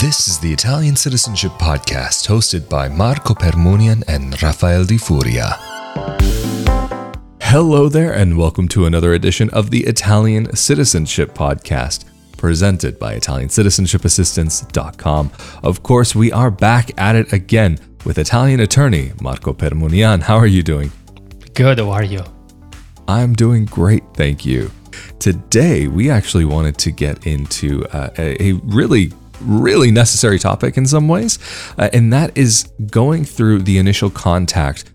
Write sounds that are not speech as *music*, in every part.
This is the Italian Citizenship Podcast hosted by Marco Permunian and Rafael Di Furia. Hello there, and welcome to another edition of the Italian Citizenship Podcast presented by ItaliancitizenshipAssistance.com. Of course, we are back at it again with Italian attorney Marco Permunian. How are you doing? Good, how are you? I'm doing great, thank you. Today, we actually wanted to get into uh, a, a really really necessary topic in some ways, uh, and that is going through the initial contact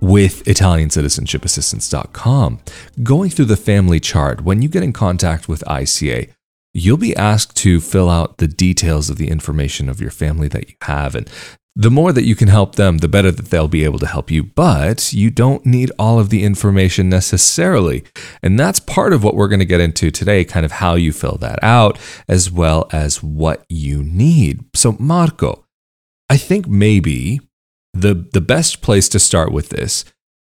with ItaliancitizenshipAssistance.com. Going through the family chart, when you get in contact with ICA, you'll be asked to fill out the details of the information of your family that you have. And the more that you can help them, the better that they'll be able to help you. But you don't need all of the information necessarily. And that's part of what we're going to get into today kind of how you fill that out, as well as what you need. So, Marco, I think maybe the, the best place to start with this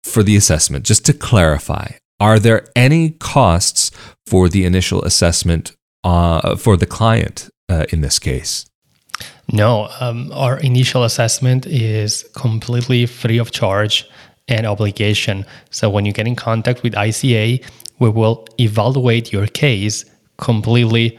for the assessment, just to clarify, are there any costs for the initial assessment uh, for the client uh, in this case? No, um, our initial assessment is completely free of charge and obligation. So when you get in contact with ICA, we will evaluate your case completely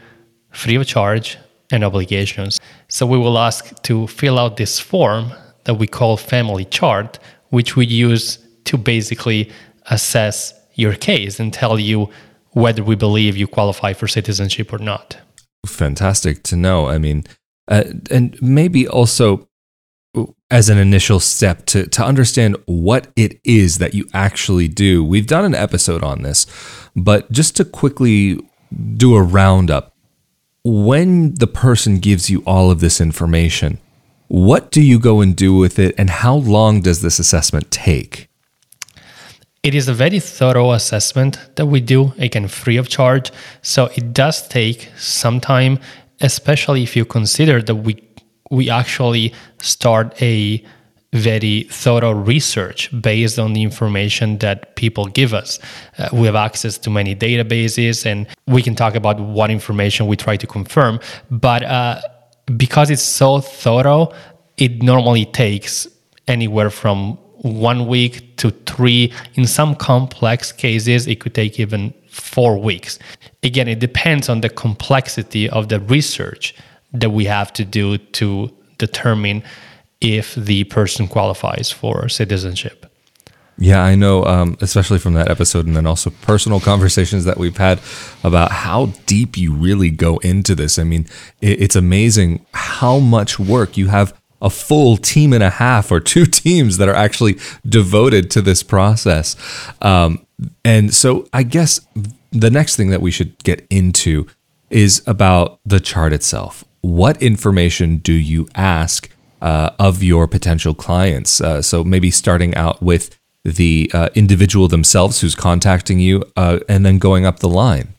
free of charge and obligations. So we will ask to fill out this form that we call family chart, which we use to basically assess your case and tell you whether we believe you qualify for citizenship or not. Fantastic to know. I mean, uh, and maybe also as an initial step to, to understand what it is that you actually do. We've done an episode on this, but just to quickly do a roundup, when the person gives you all of this information, what do you go and do with it, and how long does this assessment take? It is a very thorough assessment that we do, again, free of charge. So it does take some time especially if you consider that we we actually start a very thorough research based on the information that people give us. Uh, we have access to many databases and we can talk about what information we try to confirm. But uh, because it's so thorough, it normally takes anywhere from one week to three. In some complex cases, it could take even four weeks. Again, it depends on the complexity of the research that we have to do to determine if the person qualifies for citizenship. Yeah, I know, um, especially from that episode, and then also personal *laughs* conversations that we've had about how deep you really go into this. I mean, it's amazing how much work you have a full team and a half or two *laughs* teams that are actually devoted to this process. Um, and so I guess the next thing that we should get into is about the chart itself. What information do you ask uh, of your potential clients? Uh, so maybe starting out with the uh, individual themselves who's contacting you uh, and then going up the line.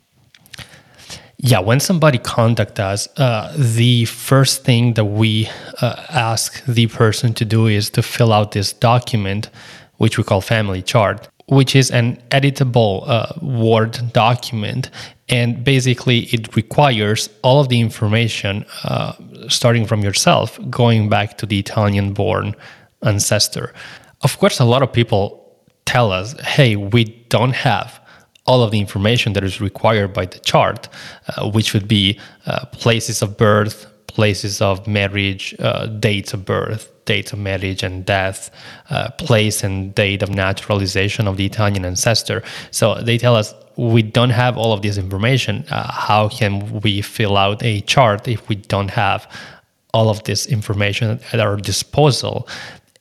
Yeah, when somebody contact us, uh, the first thing that we uh, ask the person to do is to fill out this document, which we call family chart, which is an editable uh, Word document. And basically, it requires all of the information, uh, starting from yourself, going back to the Italian born ancestor. Of course, a lot of people tell us, hey, we don't have all of the information that is required by the chart, uh, which would be uh, places of birth, places of marriage, uh, dates of birth, dates of marriage and death, uh, place and date of naturalization of the Italian ancestor. So they tell us we don't have all of this information. Uh, how can we fill out a chart if we don't have all of this information at our disposal?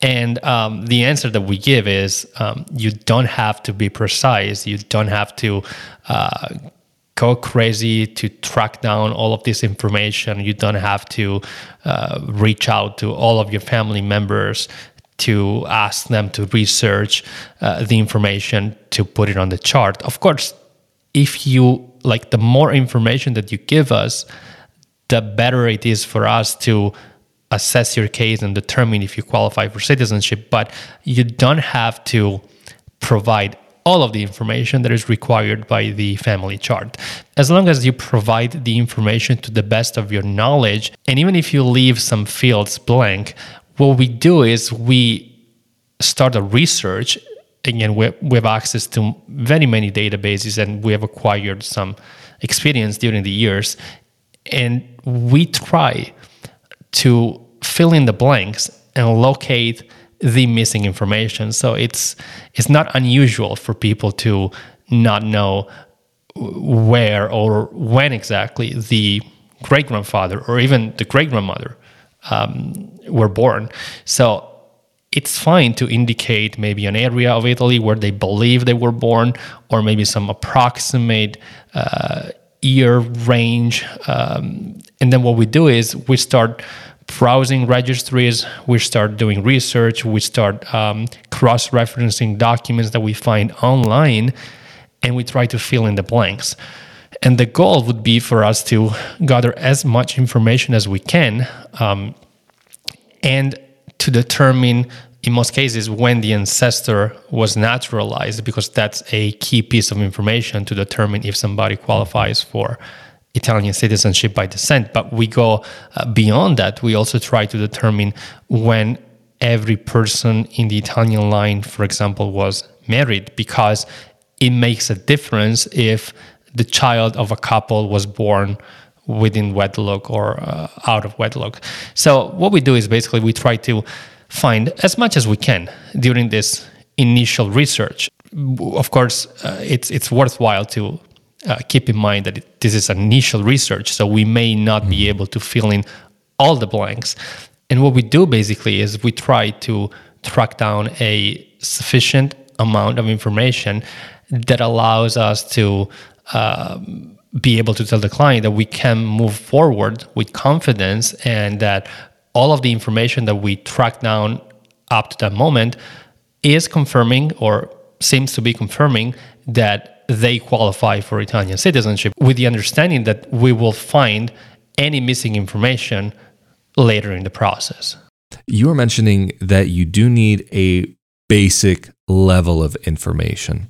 And um, the answer that we give is um, you don't have to be precise. You don't have to uh, go crazy to track down all of this information. You don't have to uh, reach out to all of your family members to ask them to research uh, the information to put it on the chart. Of course, if you like, the more information that you give us, the better it is for us to assess your case and determine if you qualify for citizenship, but you don't have to provide all of the information that is required by the family chart. As long as you provide the information to the best of your knowledge, and even if you leave some fields blank, what we do is we start a research. Again, we, we have access to very many databases and we have acquired some experience during the years. And we try to fill in the blanks and locate the missing information. So it's it's not unusual for people to not know where or when exactly the great grandfather or even the great grandmother um, were born. So it's fine to indicate maybe an area of Italy where they believe they were born, or maybe some approximate uh, year range. Um, and then what we do is we start browsing registries, we start doing research, we start um, cross referencing documents that we find online, and we try to fill in the blanks. And the goal would be for us to gather as much information as we can um, and to determine, in most cases, when the ancestor was naturalized, because that's a key piece of information to determine if somebody qualifies for Italian citizenship by descent. But we go uh, beyond that. We also try to determine when every person in the Italian line, for example, was married, because it makes a difference if the child of a couple was born within wedlock or uh, out of wedlock. So, what we do is basically we try to find as much as we can during this initial research. Of course, uh, it's, it's worthwhile to uh, keep in mind that it, this is initial research, so we may not be able to fill in all the blanks. And what we do basically is we try to track down a sufficient amount of information that allows us to um, be able to tell the client that we can move forward with confidence and that all of the information that we track down up to that moment is confirming or seems to be confirming that they qualify for Italian citizenship with the understanding that we will find any missing information later in the process. You were mentioning that you do need a basic level of information.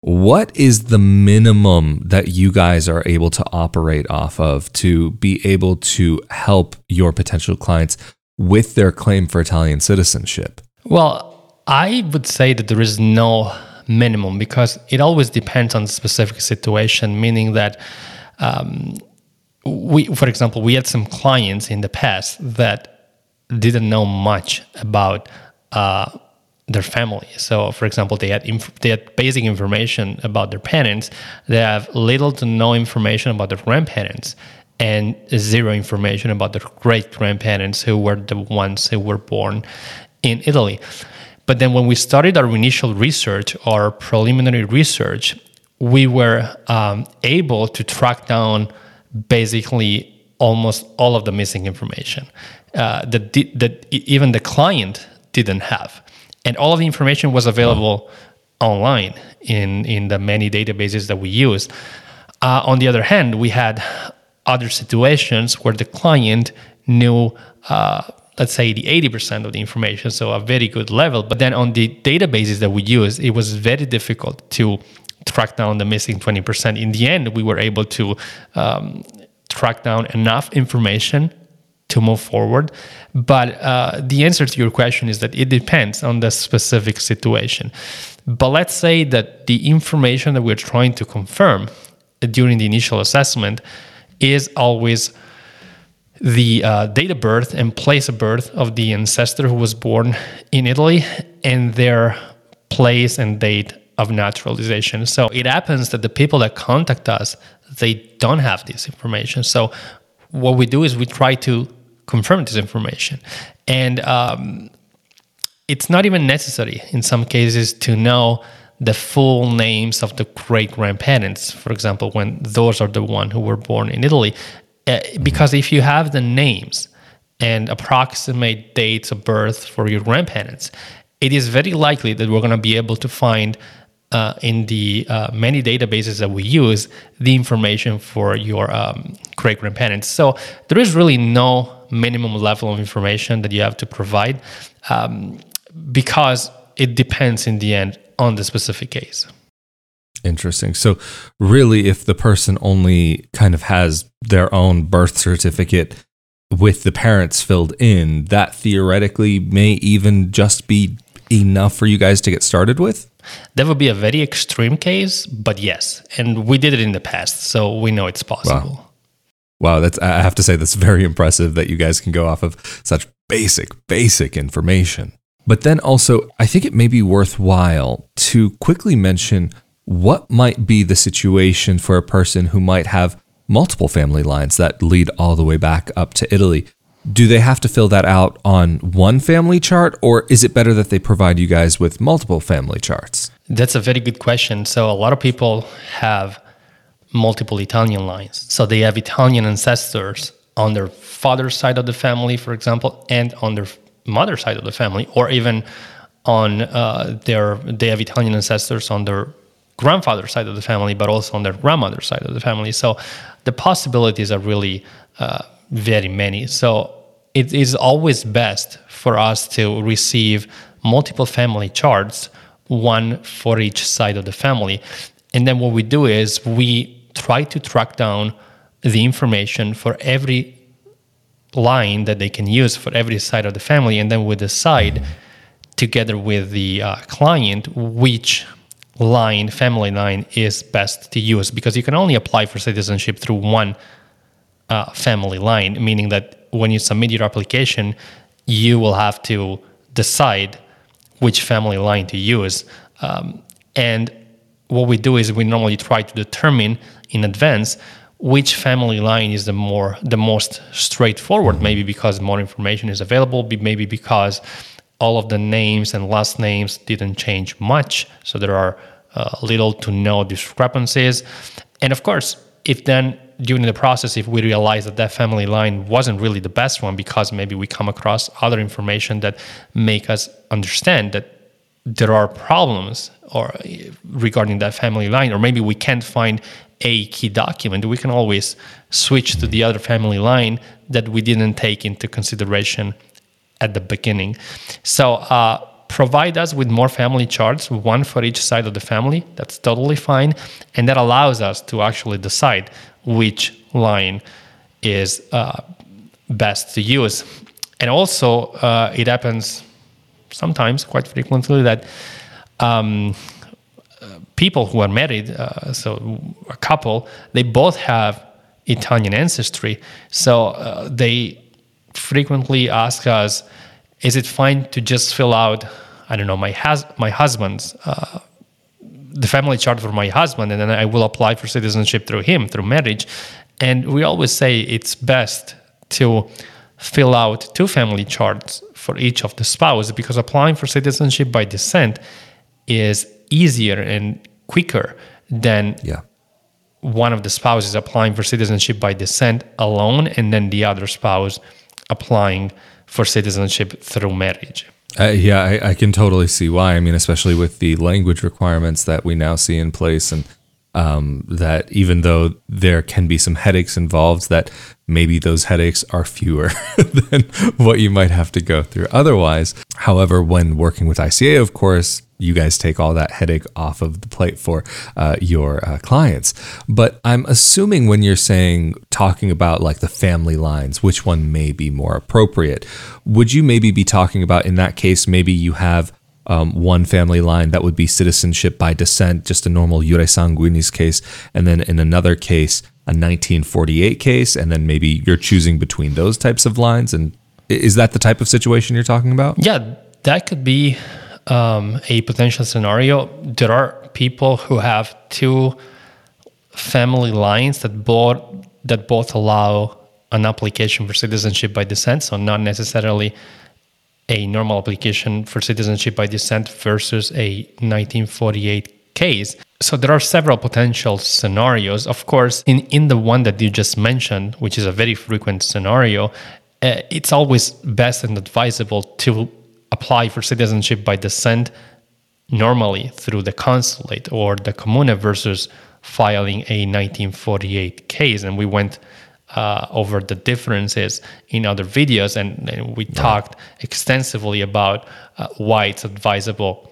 What is the minimum that you guys are able to operate off of to be able to help your potential clients with their claim for Italian citizenship? Well, I would say that there is no minimum because it always depends on the specific situation, meaning that. Um, we, for example, we had some clients in the past that didn't know much about uh, their family. So, for example, they had inf- they had basic information about their parents. They have little to no information about their grandparents, and zero information about their great grandparents who were the ones who were born in Italy. But then, when we started our initial research, our preliminary research, we were um, able to track down basically almost all of the missing information uh, that, that even the client didn't have and all of the information was available online in in the many databases that we use. Uh, on the other hand, we had other situations where the client knew, uh, let's say, the 80% of the information, so a very good level. But then on the databases that we use, it was very difficult to track down the missing 20%. In the end, we were able to um, track down enough information to move forward. But uh, the answer to your question is that it depends on the specific situation. But let's say that the information that we're trying to confirm during the initial assessment is always the uh, date of birth and place of birth of the ancestor who was born in Italy and their place and date of naturalization. So it happens that the people that contact us, they don't have this information. So what we do is we try to confirm this information. And um, it's not even necessary in some cases to know the full names of the great grandparents, for example, when those are the one who were born in Italy. Uh, because if you have the names and approximate dates of birth for your grandparents, it is very likely that we're going to be able to find uh, in the uh, many databases that we use the information for your um, great grandparents. So there is really no minimum level of information that you have to provide um, because it depends in the end on the specific case. Interesting. So, really, if the person only kind of has their own birth certificate with the parents filled in, that theoretically may even just be enough for you guys to get started with? That would be a very extreme case, but yes. And we did it in the past, so we know it's possible. Wow. Wow, that's I have to say that's very impressive that you guys can go off of such basic basic information. But then also, I think it may be worthwhile to quickly mention what might be the situation for a person who might have multiple family lines that lead all the way back up to Italy. Do they have to fill that out on one family chart, or is it better that they provide you guys with multiple family charts? That's a very good question. So, a lot of people have multiple Italian lines. So, they have Italian ancestors on their father's side of the family, for example, and on their mother's side of the family, or even on uh, their, they have Italian ancestors on their grandfather's side of the family, but also on their grandmother's side of the family. So, the possibilities are really uh, very many. So it is always best for us to receive multiple family charts, one for each side of the family. And then what we do is we try to track down the information for every line that they can use for every side of the family. And then we decide together with the uh, client which line, family line, is best to use because you can only apply for citizenship through one uh, family line, meaning that when you submit your application, you will have to decide which family line to use. Um, and what we do is we normally try to determine in advance which family line is the more the most straightforward maybe because more information is available maybe because all of the names and last names didn't change much so there are uh, little to no discrepancies. And of course if then during the process if we realize that that family line wasn't really the best one because maybe we come across other information that make us understand that there are problems or regarding that family line or maybe we can't find a key document we can always switch to the other family line that we didn't take into consideration at the beginning so uh, provide us with more family charts one for each side of the family that's totally fine and that allows us to actually decide which line is uh, best to use. And also, uh, it happens sometimes, quite frequently, that um, people who are married, uh, so a couple, they both have Italian ancestry. So uh, they frequently ask us, is it fine to just fill out, I don't know, my, hus- my husband's uh, the family chart for my husband, and then I will apply for citizenship through him, through marriage. And we always say it's best to fill out two family charts for each of the spouse because applying for citizenship by descent is easier and quicker than yeah. one of the spouses applying for citizenship by descent alone and then the other spouse applying for citizenship through marriage. Uh, yeah, I, I, can totally see why. I mean, especially with the language requirements that we now see in place, and um, that even though there can be some headaches involved, that maybe those headaches are fewer *laughs* than what you might have to go through otherwise. However, when working with ICA, of course, you guys take all that headache off of the plate for uh, your uh, clients. But I'm assuming when you're saying talking about like the family lines, which one may be more appropriate, would you maybe be talking about in that case, maybe you have um, one family line that would be citizenship by descent, just a normal jure sanguinis case, and then in another case, a 1948 case, and then maybe you're choosing between those types of lines. And is that the type of situation you're talking about? Yeah, that could be um, a potential scenario. There are people who have two family lines that both that both allow an application for citizenship by descent, so not necessarily a normal application for citizenship by descent versus a 1948 case. So there are several potential scenarios. Of course, in, in the one that you just mentioned, which is a very frequent scenario, uh, it's always best and advisable to apply for citizenship by descent normally through the consulate or the comune versus filing a 1948 case. And we went uh, over the differences in other videos, and, and we talked extensively about uh, why it's advisable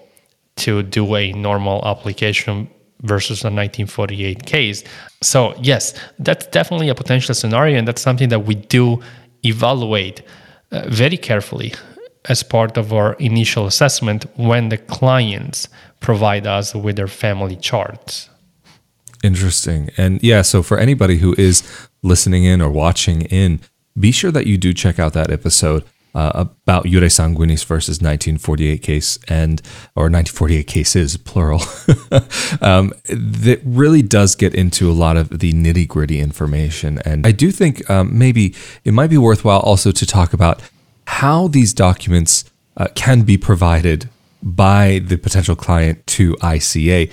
to do a normal application versus a 1948 case. So, yes, that's definitely a potential scenario, and that's something that we do evaluate uh, very carefully as part of our initial assessment when the clients provide us with their family charts. Interesting. And yeah, so for anybody who is listening in or watching in, be sure that you do check out that episode uh, about Iure Sanguinis versus 1948 case and or 1948 cases plural. *laughs* um, that really does get into a lot of the nitty gritty information, and I do think um, maybe it might be worthwhile also to talk about how these documents uh, can be provided by the potential client to ICA.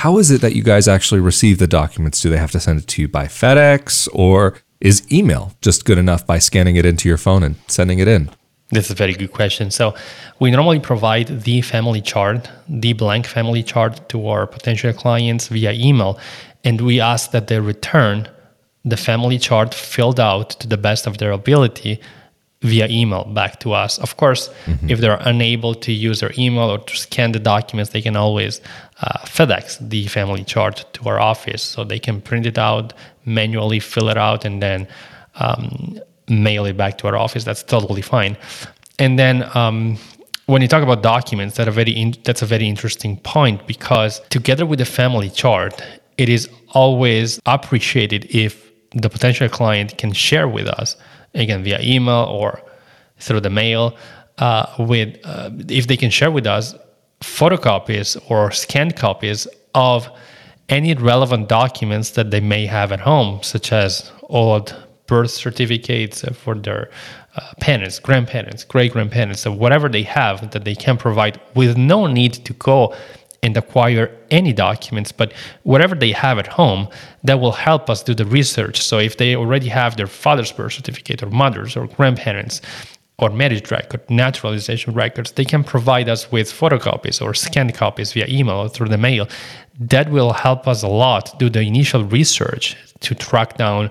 How is it that you guys actually receive the documents? Do they have to send it to you by FedEx or is email just good enough by scanning it into your phone and sending it in? This is a very good question. So, we normally provide the family chart, the blank family chart to our potential clients via email, and we ask that they return the family chart filled out to the best of their ability via email back to us. Of course, mm-hmm. if they're unable to use their email or to scan the documents, they can always uh, FedEx the family chart to our office so they can print it out, manually fill it out, and then um, mail it back to our office. That's totally fine. And then um, when you talk about documents, that very in, that's a very interesting point because together with the family chart, it is always appreciated if the potential client can share with us again via email or through the mail uh, with uh, if they can share with us photocopies or scanned copies of any relevant documents that they may have at home such as old birth certificates for their uh, parents, grandparents, great grandparents, so whatever they have that they can provide with no need to go and acquire any documents, but whatever they have at home, that will help us do the research. So if they already have their father's birth certificate or mother's or grandparents or marriage record, naturalization records, they can provide us with photocopies or scanned copies via email or through the mail. That will help us a lot do the initial research to track down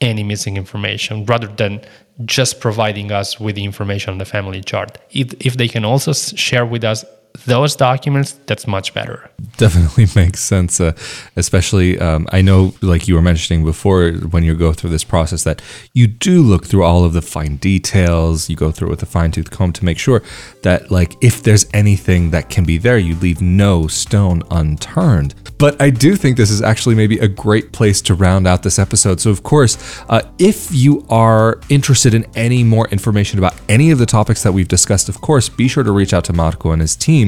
any missing information rather than just providing us with the information on the family chart. If, if they can also share with us those documents, that's much better. Definitely *laughs* makes sense. Uh, especially, um, I know, like you were mentioning before, when you go through this process, that you do look through all of the fine details. You go through it with a fine tooth comb to make sure that, like, if there's anything that can be there, you leave no stone unturned. But I do think this is actually maybe a great place to round out this episode. So, of course, uh, if you are interested in any more information about any of the topics that we've discussed, of course, be sure to reach out to Marco and his team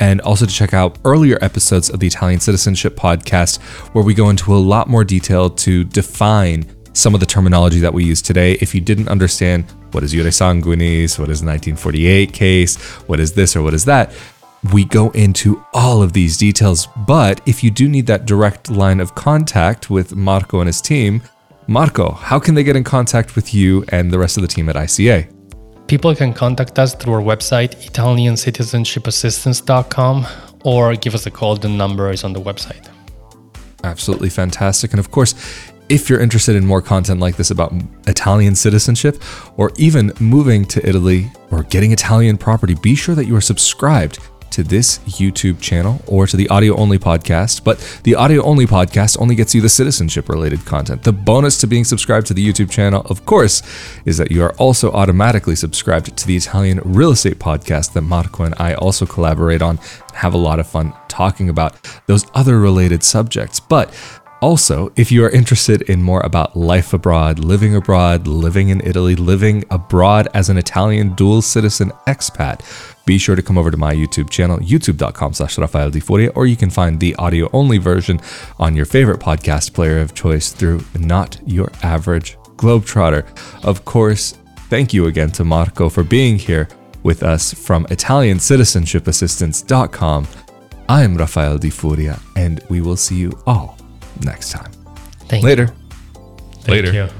and also to check out earlier episodes of the Italian Citizenship Podcast, where we go into a lot more detail to define some of the terminology that we use today. If you didn't understand what is Iure Sanguinis, what is 1948 case, what is this or what is that, we go into all of these details. But if you do need that direct line of contact with Marco and his team, Marco, how can they get in contact with you and the rest of the team at ICA? People can contact us through our website, Italiancitizenshipassistance.com, or give us a call. The number is on the website. Absolutely fantastic. And of course, if you're interested in more content like this about Italian citizenship or even moving to Italy or getting Italian property, be sure that you are subscribed to this YouTube channel or to the audio only podcast, but the audio only podcast only gets you the citizenship related content. The bonus to being subscribed to the YouTube channel, of course, is that you are also automatically subscribed to the Italian real estate podcast that Marco and I also collaborate on, and have a lot of fun talking about those other related subjects. But also, if you are interested in more about life abroad, living abroad, living in Italy, living abroad as an Italian dual citizen expat, be sure to come over to my YouTube channel, youtube.com slash Rafael Di Furia, or you can find the audio only version on your favorite podcast player of choice through Not Your Average Globetrotter. Of course, thank you again to Marco for being here with us from Italiancitizenship.assistance.com. I'm Rafael Di Furia, and we will see you all next time. Thank Later. You. Later.